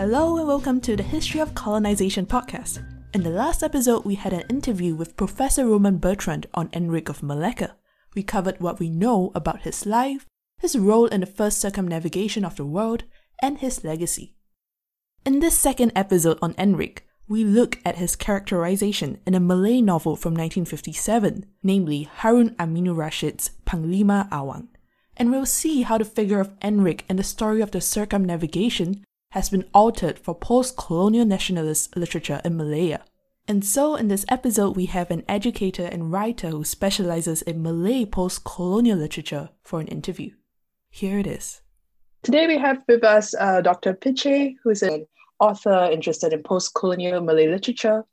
Hello and welcome to the History of Colonization podcast. In the last episode, we had an interview with Professor Romain Bertrand on Enric of Malacca. We covered what we know about his life, his role in the first circumnavigation of the world, and his legacy. In this second episode on Enric, we look at his characterization in a Malay novel from 1957, namely Harun Aminurrashid's Panglima Awang. And we'll see how the figure of Enric and the story of the circumnavigation has been altered for post colonial nationalist literature in Malaya. And so, in this episode, we have an educator and writer who specializes in Malay post colonial literature for an interview. Here it is. Today, we have with us uh, Dr. Pitchay, who's an author interested in post colonial Malay literature.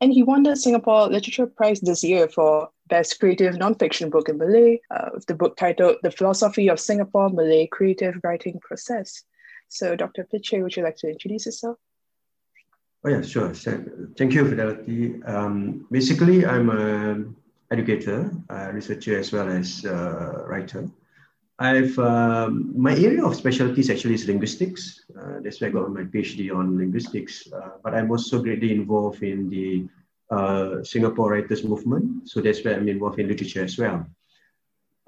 And he won the Singapore Literature Prize this year for Best Creative Nonfiction Book in Malay, uh, with the book titled The Philosophy of Singapore Malay Creative Writing Process. So, Dr. Pitchay, would you like to introduce yourself? Oh, yeah, sure. Thank you, Fidelity. Um, basically, I'm an educator, a researcher, as well as a writer. I've um, my area of specialty is actually is linguistics. Uh, that's why I got my PhD on linguistics. Uh, but I'm also greatly involved in the uh, Singapore writers movement. So that's why I'm involved in literature as well.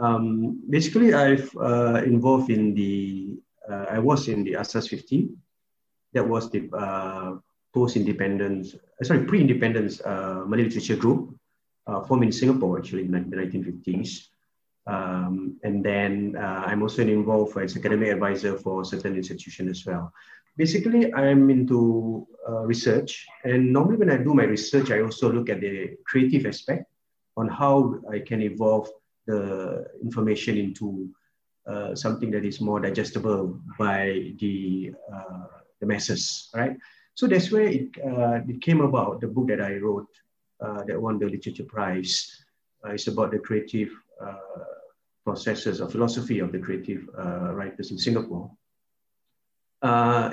Um, basically, I've uh, involved in the uh, I was in the Asas 50. That was the uh, post-independence, uh, sorry, pre-independence uh, Malay literature group uh, formed in Singapore actually in the 1950s. Um, and then I'm also involved as academic advisor for certain institutions as well. Basically, I'm into research, and normally when I do my research, I also look at the creative aspect on how I can evolve the information into uh, something that is more digestible by the uh, the masses, right? So that's where it uh, it came about. The book that I wrote uh, that won the literature prize uh, is about the creative processes or philosophy of the creative writers in Singapore.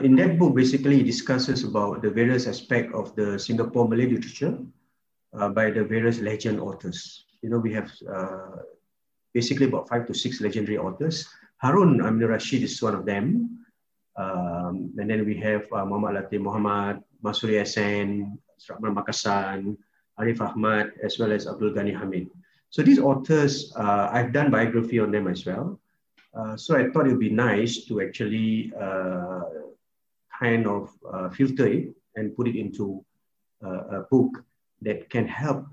in that book, basically, it discusses about the various aspects of the Singapore Malay literature by the various legend authors. You know, we have basically about five to six legendary authors. Harun Aminurrashid is one of them. Um, and then we have uh, Muhammad Latif Muhammad, Masuri S.N., Rahman Makasan, Arif Ahmad, as well as Abdul Ghani Hamid. So these authors, uh, I've done biography on them as well. Uh, so I thought it would be nice to actually uh, kind of uh, filter it and put it into uh, a book that can help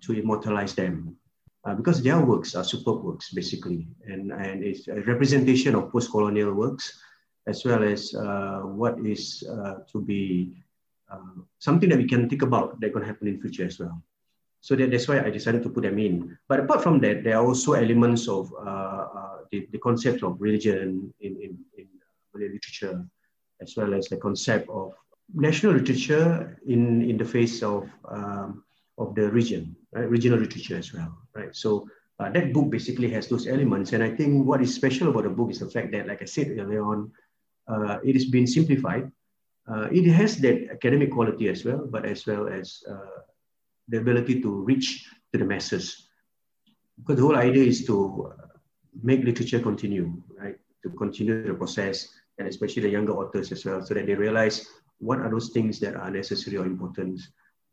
to immortalize them uh, because their works are superb works basically, and, and it's a representation of post-colonial works as well as uh, what is uh, to be uh, something that we can think about that can happen in future as well. So that, that's why I decided to put them in. But apart from that, there are also elements of uh, the, the concept of religion in, in, in literature, as well as the concept of national literature in, in the face of um, of the region, right? regional literature as well, right? So uh, that book basically has those elements. And I think what is special about the book is the fact that, like I said earlier on, uh, it has been simplified. Uh, it has that academic quality as well, but as well as uh, the ability to reach to the masses. Because the whole idea is to make literature continue, right? To continue the process, and especially the younger authors as well, so that they realize what are those things that are necessary or important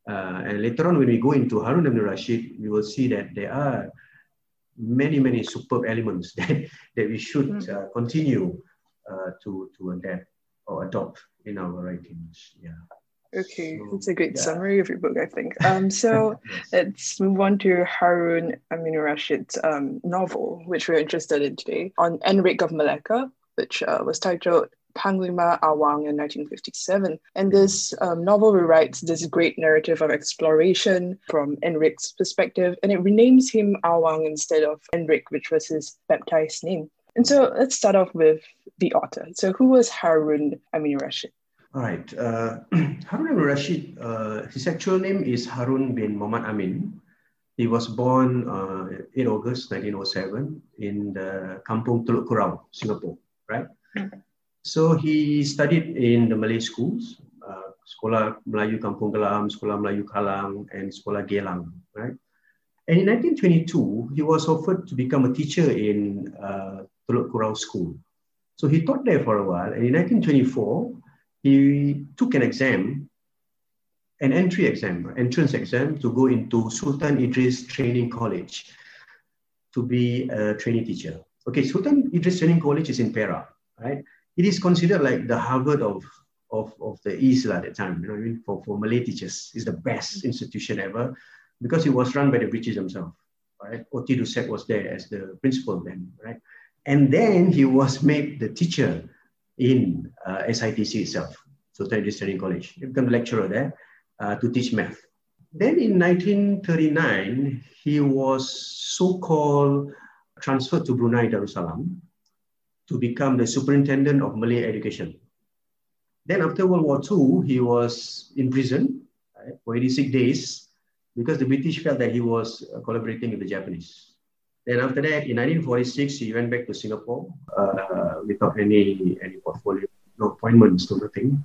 uh, and later on, when we go into Harun Aminurrashid, we will see that there are many, many superb elements that, that we should mm. uh, continue uh, to, to adapt or adopt in our writings. Yeah. Okay, so, that's a great yeah. summary of your book, I think. Um, so yes. let's move on to Harun Aminurrashid's um, novel, which we're interested in today, on Enric of Malacca, which uh, was titled Panglima Awang in 1957. And this um, novel rewrites this great narrative of exploration from Enric's perspective, and it renames him Awang instead of Enric, which was his baptized name. And so let's start off with the author. So, who was Harun Aminurrashid? All right. Uh, Harun Aminurrashid, uh, his actual name is Harun bin Muhammad Amin. He was born uh, in August 1907 in the Kampung Teluk Kurau, Singapore, right? Mm-hmm. So he studied in the Malay schools, uh, Sekolah Melayu Kampung Gelam, Sekolah Melayu Kalang, and Sekolah Gelang, right? And in 1922, he was offered to become a teacher in uh, Teluk Kurau School. So he taught there for a while, and in 1924, he took an exam, an entry exam, entrance exam to go into Sultan Idris Training College to be a training teacher. Okay, Sultan Idris Training College is in Perak, right? It is considered like the Harvard of, of, of the East at that time, you know I mean? For, for Malay teachers, it's the best institution ever because it was run by the British themselves, right? O.T. Dussek was there as the principal then, right? And then he was made the teacher in uh, SITC itself, Sultan Idris Training College. He became lecturer there uh, to teach math. Then in 1939, he was so-called transferred to Brunei Darussalam to become the superintendent of Malay education. Then after World War II, he was in prison right, for 86 days because the British felt that he was uh, collaborating with the Japanese. Then after that, in 1946, he went back to Singapore uh, without any, any portfolio, no appointments, no nothing.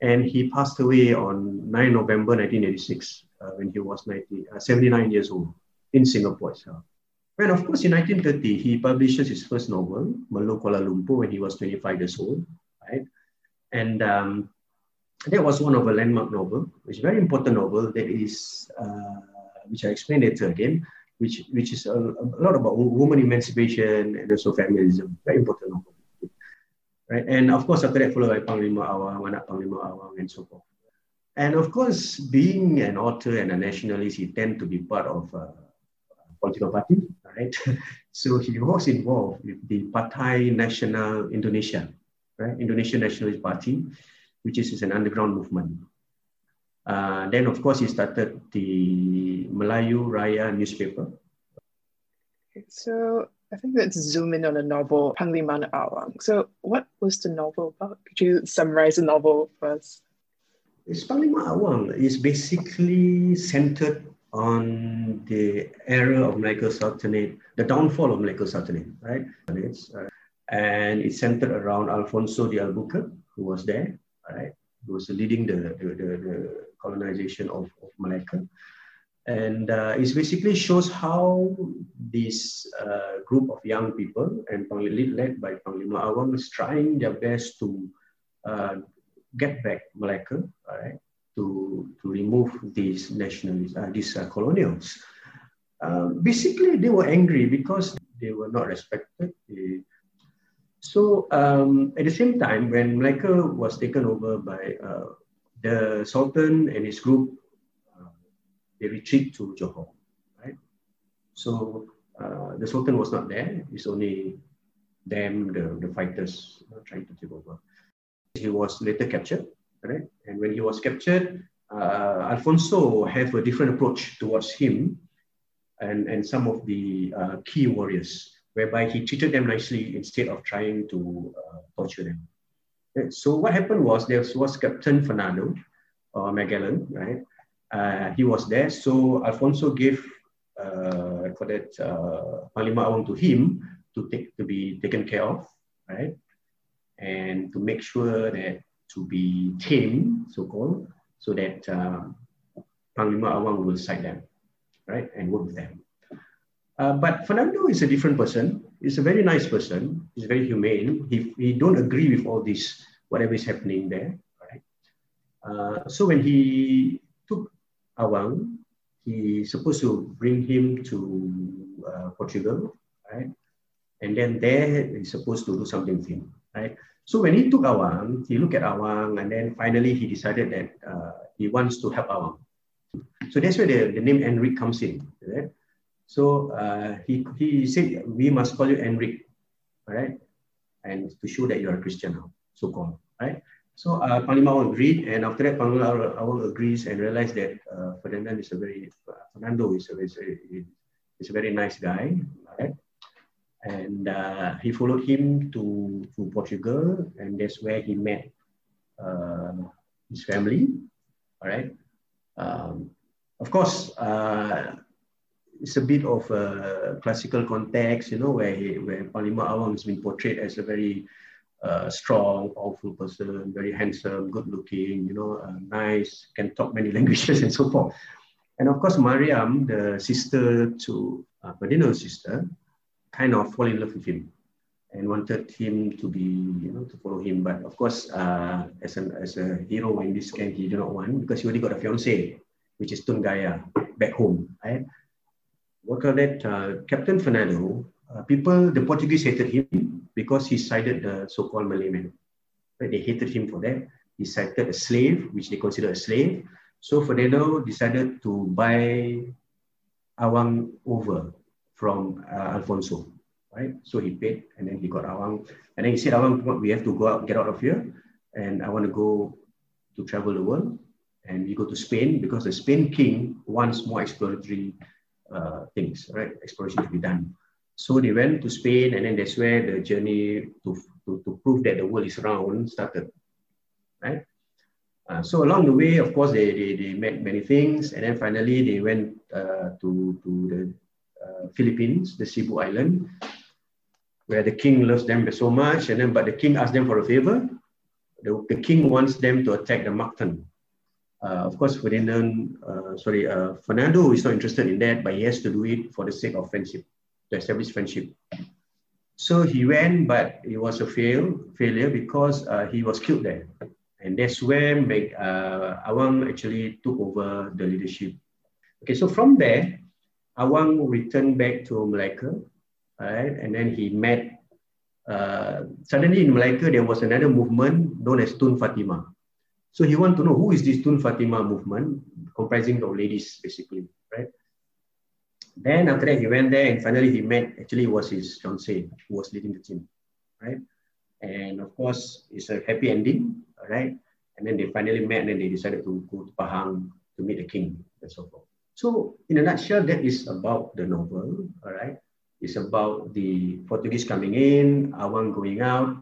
And he passed away on 9 November 1986 uh, when he was 90, uh, 79 years old in Singapore itself. Well, of course, in 1930, he publishes his first novel, Melor Kuala Lumpur, when he was 25 years old, right? And um, that was one of a landmark novel, which is a very important novel that is, uh, which I explained later again, which, which is a, a, lot about woman emancipation and also feminism, very important novel. Right? And of course, after that, followed by Panglima Awang, Anak Panglima Awang, and so forth. And of course, being an author and a nationalist, he tend to be part of a political party, right? so he was involved with the Partai Nasional Indonesia, right? Indonesian Nationalist Party, which is an underground movement. Uh, then, of course, he started the Melayu Raya newspaper. So I think let's zoom in on the novel Panglima Awang. So what was the novel about? Could you summarize the novel first? It's Panglima Awang is basically centered on the era of Malacca Sultanate, the downfall of Malacca Sultanate, right? And it's centered around Alfonso de Albuquerque, who was there, right? Who was leading the, the, the, the colonization of, of Malacca. And uh, it basically shows how this uh, group of young people, and led by Panglima Awang, is trying their best to uh, get back Malacca, right? To, to remove these nationalists, uh, these uh, colonials. Um, basically, they were angry because they were not respected. They, so um, at the same time, when Malacca was taken over by uh, the Sultan and his group, uh, they retreat to Johor, right? So uh, the Sultan was not there. It's only them, the, the fighters, trying to take over. He was later captured, right? And when he was captured, uh, Alfonso have a different approach towards him and, and some of the uh, key warriors whereby he treated them nicely instead of trying to uh, torture them. So what happened was there was Captain Fernando uh, Magellan, right? Uh, he was there. So Alfonso gave uh, for that uh, Awang to him to take to be taken care of, right? And to make sure that to be tamed, so called, so that um, Panglima Awang will side them, right, and work with them. Uh, but Fernando is a different person. He's a very nice person. He's very humane. He, he don't agree with all this, whatever is happening there. Right? Uh, so when he took Awang, he's supposed to bring him to uh, Portugal, right? And then there he's supposed to do something with him, right? So when he took Awang, he looked at Awang, and then finally he decided that uh, he wants to help Awang. So that's where the, the name Enric comes in, right? So uh, he, he said, we must call you Enric, right? And to show that you're a Christian now, so called, right? So uh, Panglima agreed, and after that, Panglima Awang agrees and realized that uh, Ferdinand is a very, uh, Fernando is a, is, a, is a very nice guy, right? And uh, he followed him to, to Portugal, and that's where he met uh, his family, all right? Um, of course, uh, it's a bit of a classical context, you know, where he, where Panglima Awang has been portrayed as a very uh, strong, powerful person, very handsome, good looking, you know, uh, nice, can talk many languages and so forth. And of course, Mariam, the sister to uh, sister, kind of fall in love with him. and wanted him to be, you know, to follow him. But of course, uh, as, an, as a hero in this game, he did not want because he already got a fiance, which is Tun Gaya, back home. Right? What call that? Uh, Captain Fernando, uh, people, the Portuguese hated him because he sided the so-called Malay man. Right? They hated him for that. He cited a slave, which they consider a slave. So Fernando decided to buy Awang over from uh, Alfonso right? So he paid and then he got Awang. And then he said, Awang, we have to go out, get out of here. And I want to go to travel the world. And we go to Spain because the Spain king wants more exploratory uh, things, right? Exploration to be done. So they went to Spain and then that's where the journey to, to, to prove that the world is round started, right? Uh, so along the way, of course, they, they, they met many things. And then finally they went uh, to, to the uh, Philippines, the Cebu Island, where the king loves them so much, and then but the king asks them for a favor. The, the king wants them to attack the Mactan. Uh, of course, Ferdinand, uh, sorry, uh, Fernando is not interested in that, but he has to do it for the sake of friendship, to establish friendship. So he went, but it was a fail, failure because uh, he was killed there. And that's where uh, Awang actually took over the leadership. Okay, so from there, Awang returned back to Malacca right? And then he met, uh, suddenly in Malacca, there was another movement known as Tun Fatima. So he wanted to know who is this Tun Fatima movement, comprising of ladies, basically, right? Then after that, he went there and finally he met, actually it was his fiancée who was leading the team, right? And of course, it's a happy ending, right? And then they finally met and then they decided to go to Pahang to meet the king and so forth. So in a nutshell, that is about the novel, all right? It's about the Portuguese coming in, Awang going out,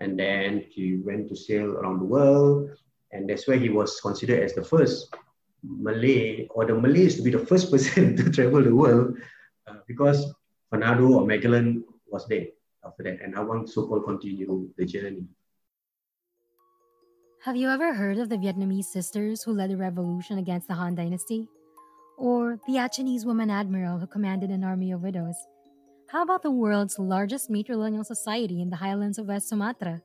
and then he went to sail around the world. And that's where he was considered as the first Malay, or the Malays to be the first person to travel the world uh, because Fernando or Magellan was there after that. And Awang so-called continued the journey. Have you ever heard of the Vietnamese sisters who led the revolution against the Han Dynasty? Or the Achinese woman admiral who commanded an army of widows? How about the world's largest matrilineal society in the highlands of West Sumatra?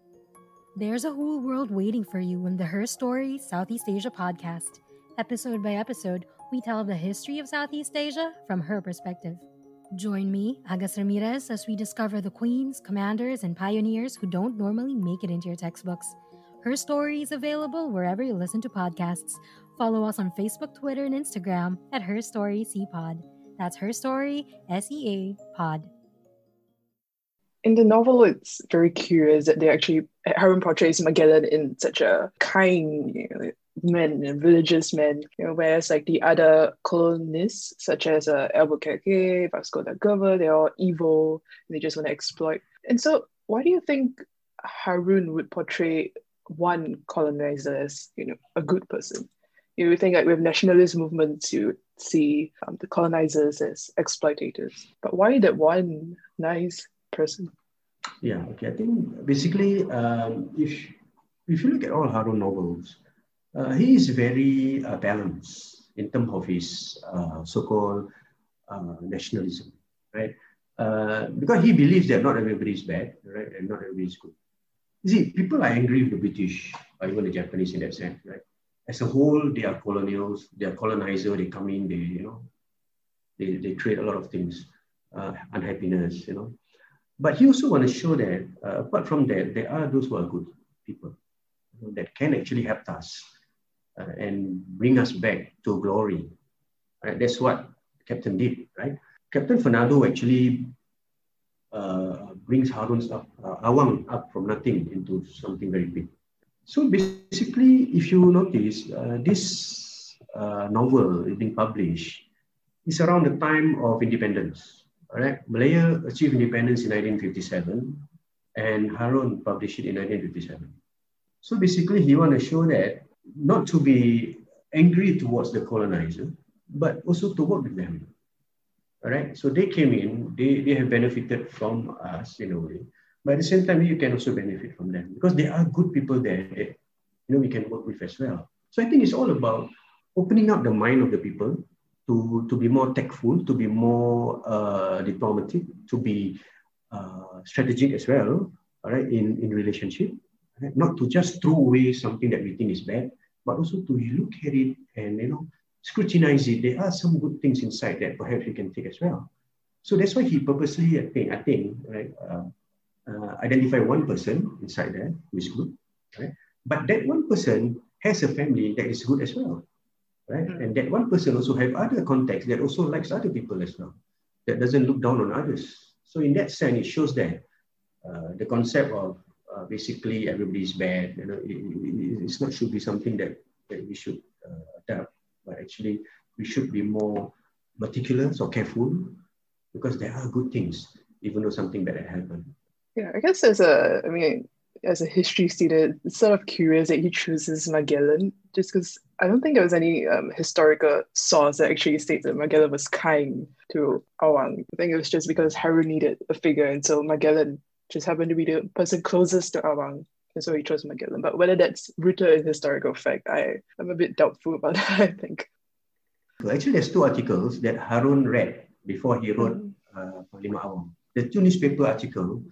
There's a whole world waiting for you in the Her Story Southeast Asia podcast. Episode by episode, we tell the history of Southeast Asia from her perspective. Join me, Agas Ramirez, as we discover the queens, commanders, and pioneers who don't normally make it into your textbooks. Her story is available wherever you listen to podcasts. Follow us on Facebook, Twitter, and Instagram at Her Story C Pod. That's Her Story S E A Pod in the novel, it's very curious that they actually Harun portrays Magellan in such a kind you know, man, a religious man, you know, whereas like the other colonists, such as uh, Albuquerque, Vasco da Gama, they're all evil they just want to exploit. And so, why do you think Harun would portray one colonizer as, you know, a good person? You think like with nationalist movements, you see um, the colonizers as exploitators. But why that one nice person? Yeah, okay. I think basically, um, if if you look at all Harun novels, uh, he is very uh, balanced in terms of his uh, so-called uh, nationalism, right? Uh, because he believes that not everybody is bad, right, and not everybody is good. You see, people are angry with the British or even the Japanese in that sense, right? As a whole, they are colonials, they are colonizer, they come in, they, you know, they, they create a lot of things, uh, unhappiness, you know. But he also want to show that uh, apart from that, there are those who are good people you know, that can actually help us uh, and bring us back to glory. Right? That's what Captain did, right? Captain Fernando actually uh, brings Harun's up, uh, Awang up from nothing into something very big. So basically, if you notice, uh, this uh, novel is being published is around the time of independence. All right, Malaya achieved independence in 1957 and Harun published it in 1957. So basically, he want to show that not to be angry towards the colonizer, but also to work with them. All right, so they came in, they, they have benefited from us in a way, but at the same time, you can also benefit from them because there are good people there that you know we can work with as well. So I think it's all about opening up the mind of the people to, to be more tactful, to be more uh, diplomatic, to be uh, strategic as well, all right, in, in relationship. Right? Not to just throw away something that we think is bad, but also to look at it and you know scrutinize it. There are some good things inside that perhaps we can take as well. So that's why he purposely, I think, I think, right, uh, uh, identify one person inside there who is good, right? But that one person has a family that is good as well, right? Mm. And that one person also have other contacts that also likes other people as well, that doesn't look down on others. So in that sense, it shows that uh, the concept of uh, basically everybody is bad, you know, it, it, it's not should be something that, that we should uh, adapt, but actually we should be more meticulous or careful because there are good things, even though something bad happened. Yeah, I guess as a, I mean, as a history student, it's sort of curious that he chooses Magellan, just because I don't think there was any um, historical source that actually states that Magellan was kind to Awang. I think it was just because Harun needed a figure, and so Magellan just happened to be the person closest to Awang. And so he chose Magellan. But whether that's rooted in historical fact, I, I'm a bit doubtful about that, I think. Well, actually, there's two articles that Harun read before he wrote mm. uh, Panglima Awang. The two newspaper articles uh,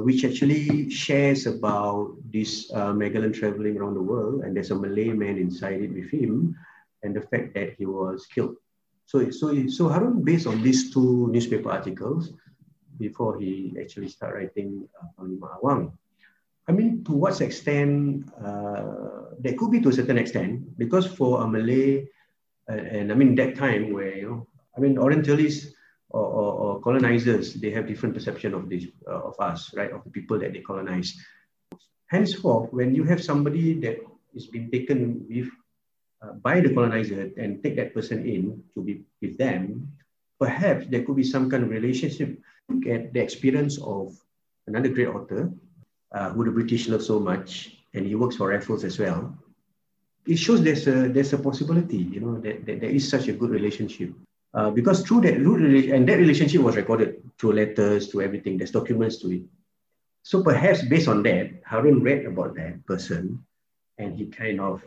which actually shares about this uh, Magellan traveling around the world, and there's a Malay man inside it with him, and the fact that he was killed. So, so, so Harun, based on these two newspaper articles, before he actually started writing uh, Panglima Awang, I mean, to what extent, uh, there could be to a certain extent, because for a Malay, uh, and I mean, that time where, you know, I mean, Orientalists or, or, or colonizers, they have different perception of this, uh, of us, right? Of the people that they colonize. Henceforth, when you have somebody that is being taken with uh, by the colonizer and take that person in to be with them, perhaps there could be some kind of relationship. Look at the experience of another great author uh, who the British love so much, and he works for Raffles as well. It shows there's a there's a possibility, you know, that, that there is such a good relationship. Uh, because through that, and that relationship was recorded through letters, through everything, there's documents to it. So perhaps based on that, Harun read about that person and he kind of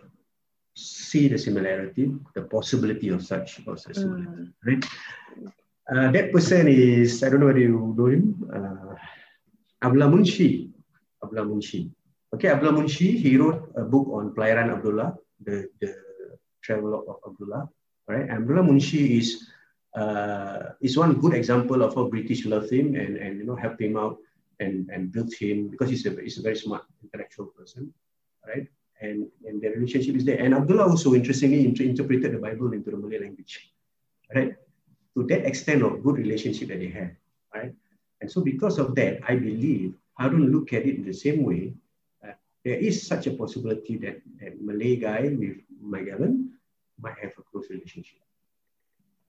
see the similarity, the possibility of such, of such similarity, mm. right? Uh, that person is, I don't know whether you know him, uh, Abdullah Munshi. Abdullah Munshi. Okay, Abdullah Munshi, he wrote a book on Pelayaran Abdullah, the, the travel of Abdullah right? And Abdullah Munshi is uh, is one good example of how British loved him and, and you know helped him out and, and built him because he's a, he's a very smart intellectual person, right? And, and the relationship is there. And Abdullah also interestingly inter- interpreted the Bible into the Malay language, right? To that extent of good relationship that they had, right? And so because of that, I believe I don't look at it in the same way. Uh, there is such a possibility that, that Malay guy with Magellan might have a close relationship.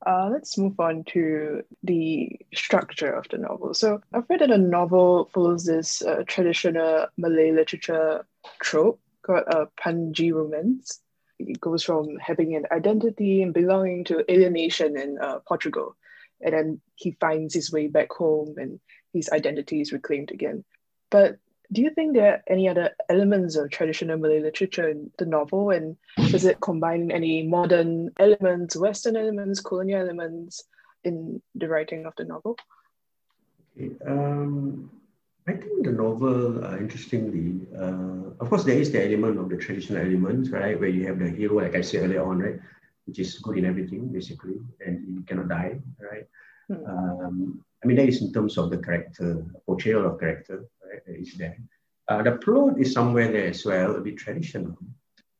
Uh, let's move on to the structure of the novel. So I've read that a novel follows this uh, traditional Malay literature trope called a uh, Panji romance. It goes from having an identity and belonging to alienation in uh, Portugal. And then he finds his way back home and his identity is reclaimed again. But do you think there are any other elements of traditional Malay literature in the novel? And does it combine any modern elements, Western elements, colonial elements in the writing of the novel? Okay. Um, I think the novel, uh, interestingly, uh, of course, there is the element of the traditional elements, right? Where you have the hero, like I said earlier on, right? Which is good in everything, basically, and he cannot die, right? Hmm. Um, I mean, that is in terms of the character, portrayal of character, is there. Uh, the plot is somewhere there as well, a bit traditional.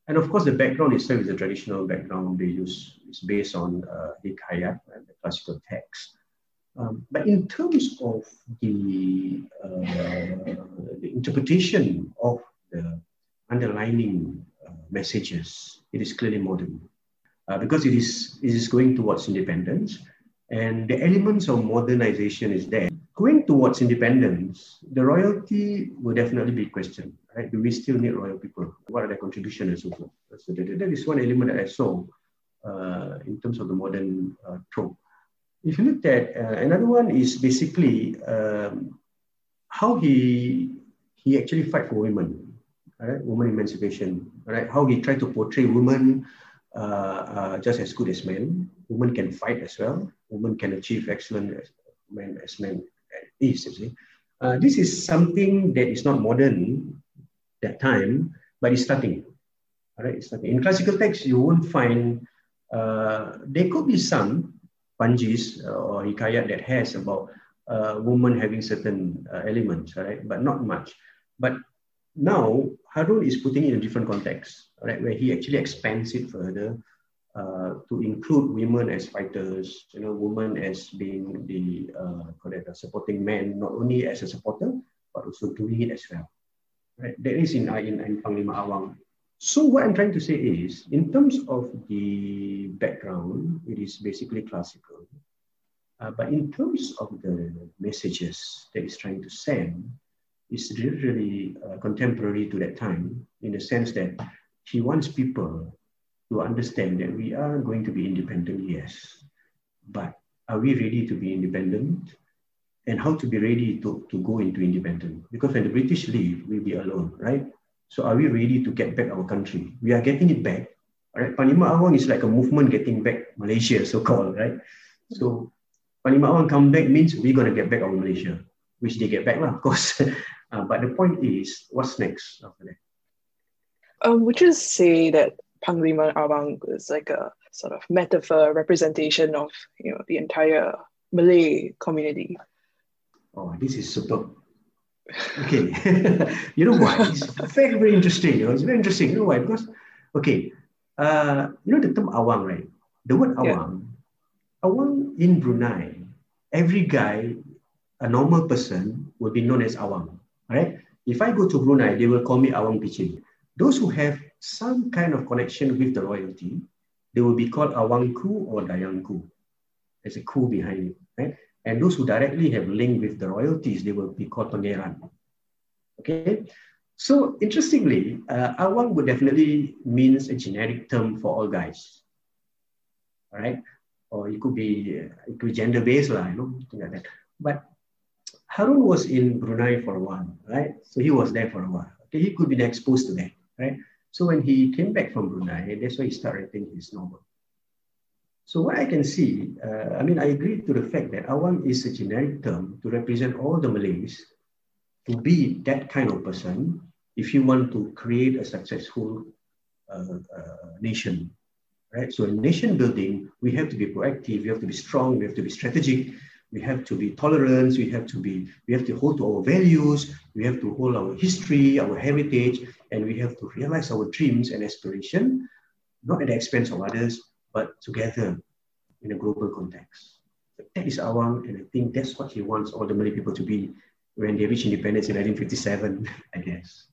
And of course, the background itself is a traditional background they use. It's based on uh, Hikayat, and the classical text. Um, but in terms of the, uh, the interpretation of the underlining uh, messages, it is clearly modern. Uh, because it is, it is going towards independence and the elements of modernization is there going towards independence, the royalty will definitely be questioned. Right? Do we still need royal people? What are their contributions and so forth? So that, that is one element that I saw uh, in terms of the modern uh, trope. If you look at uh, another one is basically um, how he he actually fight for women, right? Women emancipation, right? How he tried to portray women uh, uh, just as good as men. Women can fight as well. Women can achieve excellent men as men is. You see, uh, this is something that is not modern that time, but it's starting. All right, it's starting. In classical texts, you won't find. Uh, there could be some panjis or hikayat that has about uh, woman having certain uh, elements, right? But not much. But now Harun is putting in a different context, right? Where he actually expands it further uh, to include women as fighters, you know, women as being the uh, supporting men, not only as a supporter, but also doing it as well. Right? That is in, uh, in, in Panglima Awang. So what I'm trying to say is, in terms of the background, it is basically classical. Uh, but in terms of the messages that he's trying to send, it's really uh, contemporary to that time in the sense that he wants people to understand that we are going to be independent, yes. But are we ready to be independent? And how to be ready to, to go into independent? Because when the British leave, we'll be alone, right? So are we ready to get back our country? We are getting it back. Right? Panglima Awang is like a movement getting back Malaysia, so-called, right? So Panglima Awang come back means we're going to get back our Malaysia, which they get back, lah, of course. uh, but the point is, what's next after that? Um, would you say that Panglima Awang is like a sort of metaphor representation of you know the entire Malay community? Oh, this is super. Okay, you know why? It's very very interesting. You know, it's very interesting. You know why? Because okay, uh, you know the term awang, right? The word awang, yeah. awang in Brunei, every guy, a normal person, will be known as awang. Right? If I go to Brunei, they will call me awang pichin. Those who have some kind of connection with the royalty, they will be called awangku or dayangku. There's a ku behind it, right? And those who directly have link with the royalties, they will be called pangeran. Okay, so interestingly, uh, awang would definitely means a generic term for all guys. All right, or it could be it could be gender based, lah, you know, something like that. But Harun was in Brunei for a while, right? So he was there for a while. Okay, he could be exposed to that, right? So when he came back from Brunei, that's why he started writing his novel. So what I can see, uh, I mean, I agree to the fact that awang is a generic term to represent all the Malays to be that kind of person if you want to create a successful uh, uh, nation, right? So in nation building, we have to be proactive, we have to be strong, we have to be strategic, we have to be tolerant, we have to be, we have to hold to our values, we have to hold our history, our heritage, and we have to realize our dreams and aspiration, not at the expense of others, but together in a global context. That is Awang, and I think that's what he wants all the Malay people to be when they reach independence in 1957, I guess.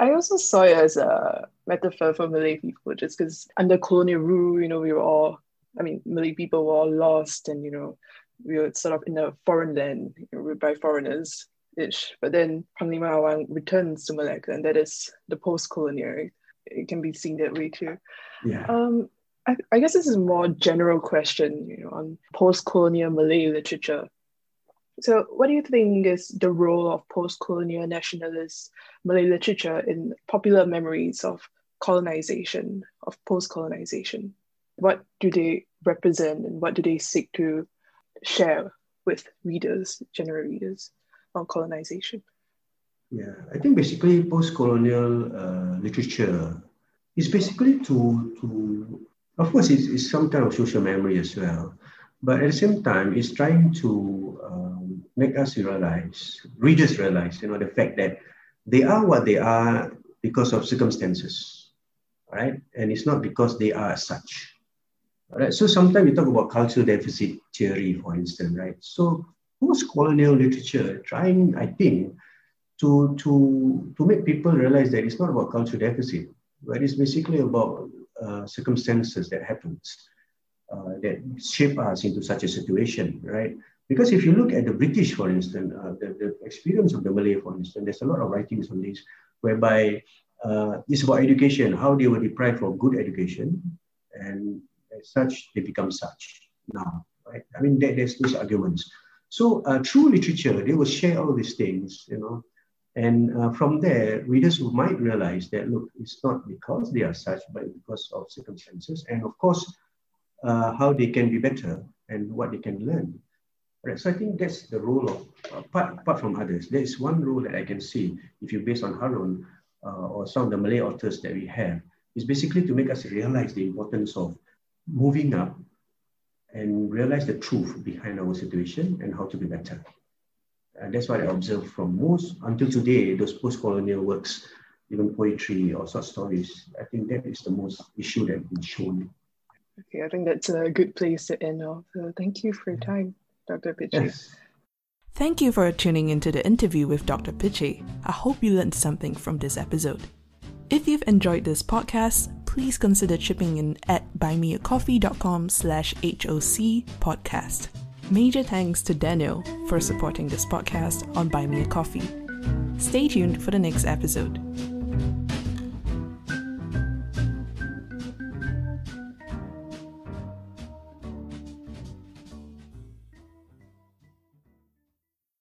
I also saw it as a metaphor for Malay people, just because under colonial rule, you know, we were all, I mean, Malay people were all lost and, you know, we were sort of in a foreign land, you know, by foreigners ish. But then Panglima Awang returns to Malacca, and that is the post-colonial. It can be seen that way too. Yeah. Um, I, I guess this is a more general question, you know, on post-colonial Malay literature. So, what do you think is the role of post-colonial nationalist Malay literature in popular memories of colonization, of post-colonization? What do they represent, and what do they seek to share with readers, general readers, on colonization? Yeah, I think basically post-colonial uh, literature is basically to to of course it's, it's some kind of social memory as well, but at the same time it's trying to um, make us realize, readers realize, you know, the fact that they are what they are because of circumstances, right? And it's not because they are such. Right. So sometimes we talk about cultural deficit theory, for instance, right? So post-colonial literature trying, I think, to, to, to make people realize that it's not about cultural deficit, but it's basically about uh, circumstances that happens uh, that shape us into such a situation, right? Because if you look at the British, for instance, uh, the, the experience of the Malay, for instance, there's a lot of writings on this, whereby uh, it's about education, how they were deprived of good education, and as such, they become such now, right? I mean, there, there's these arguments. So uh, through literature, they will share all these things, you know, and uh, from there, readers might realize that, look, it's not because they are such, but because of circumstances. And of course, uh, how they can be better and what they can learn. Right, so I think that's the role of, apart, apart from others, there is one role that I can see, if you base on Harun uh, or some of the Malay authors that we have, is basically to make us realize the importance of moving up and realize the truth behind our situation and how to be better. And that's what I observed from most, until today, those post-colonial works, even poetry or short stories, I think that is the most issue that has been shown. Okay, I think that's a good place to end off. So thank you for your time. Dr. Pitchay. Yes. Thank you for tuning into the interview with Dr. Pitchay. I hope you learned something from this episode. If you've enjoyed this podcast, please consider chipping in at buymeacoffee.com slash HOC podcast. Major thanks to Daniel for supporting this podcast on Buy Me a Coffee. Stay tuned for the next episode.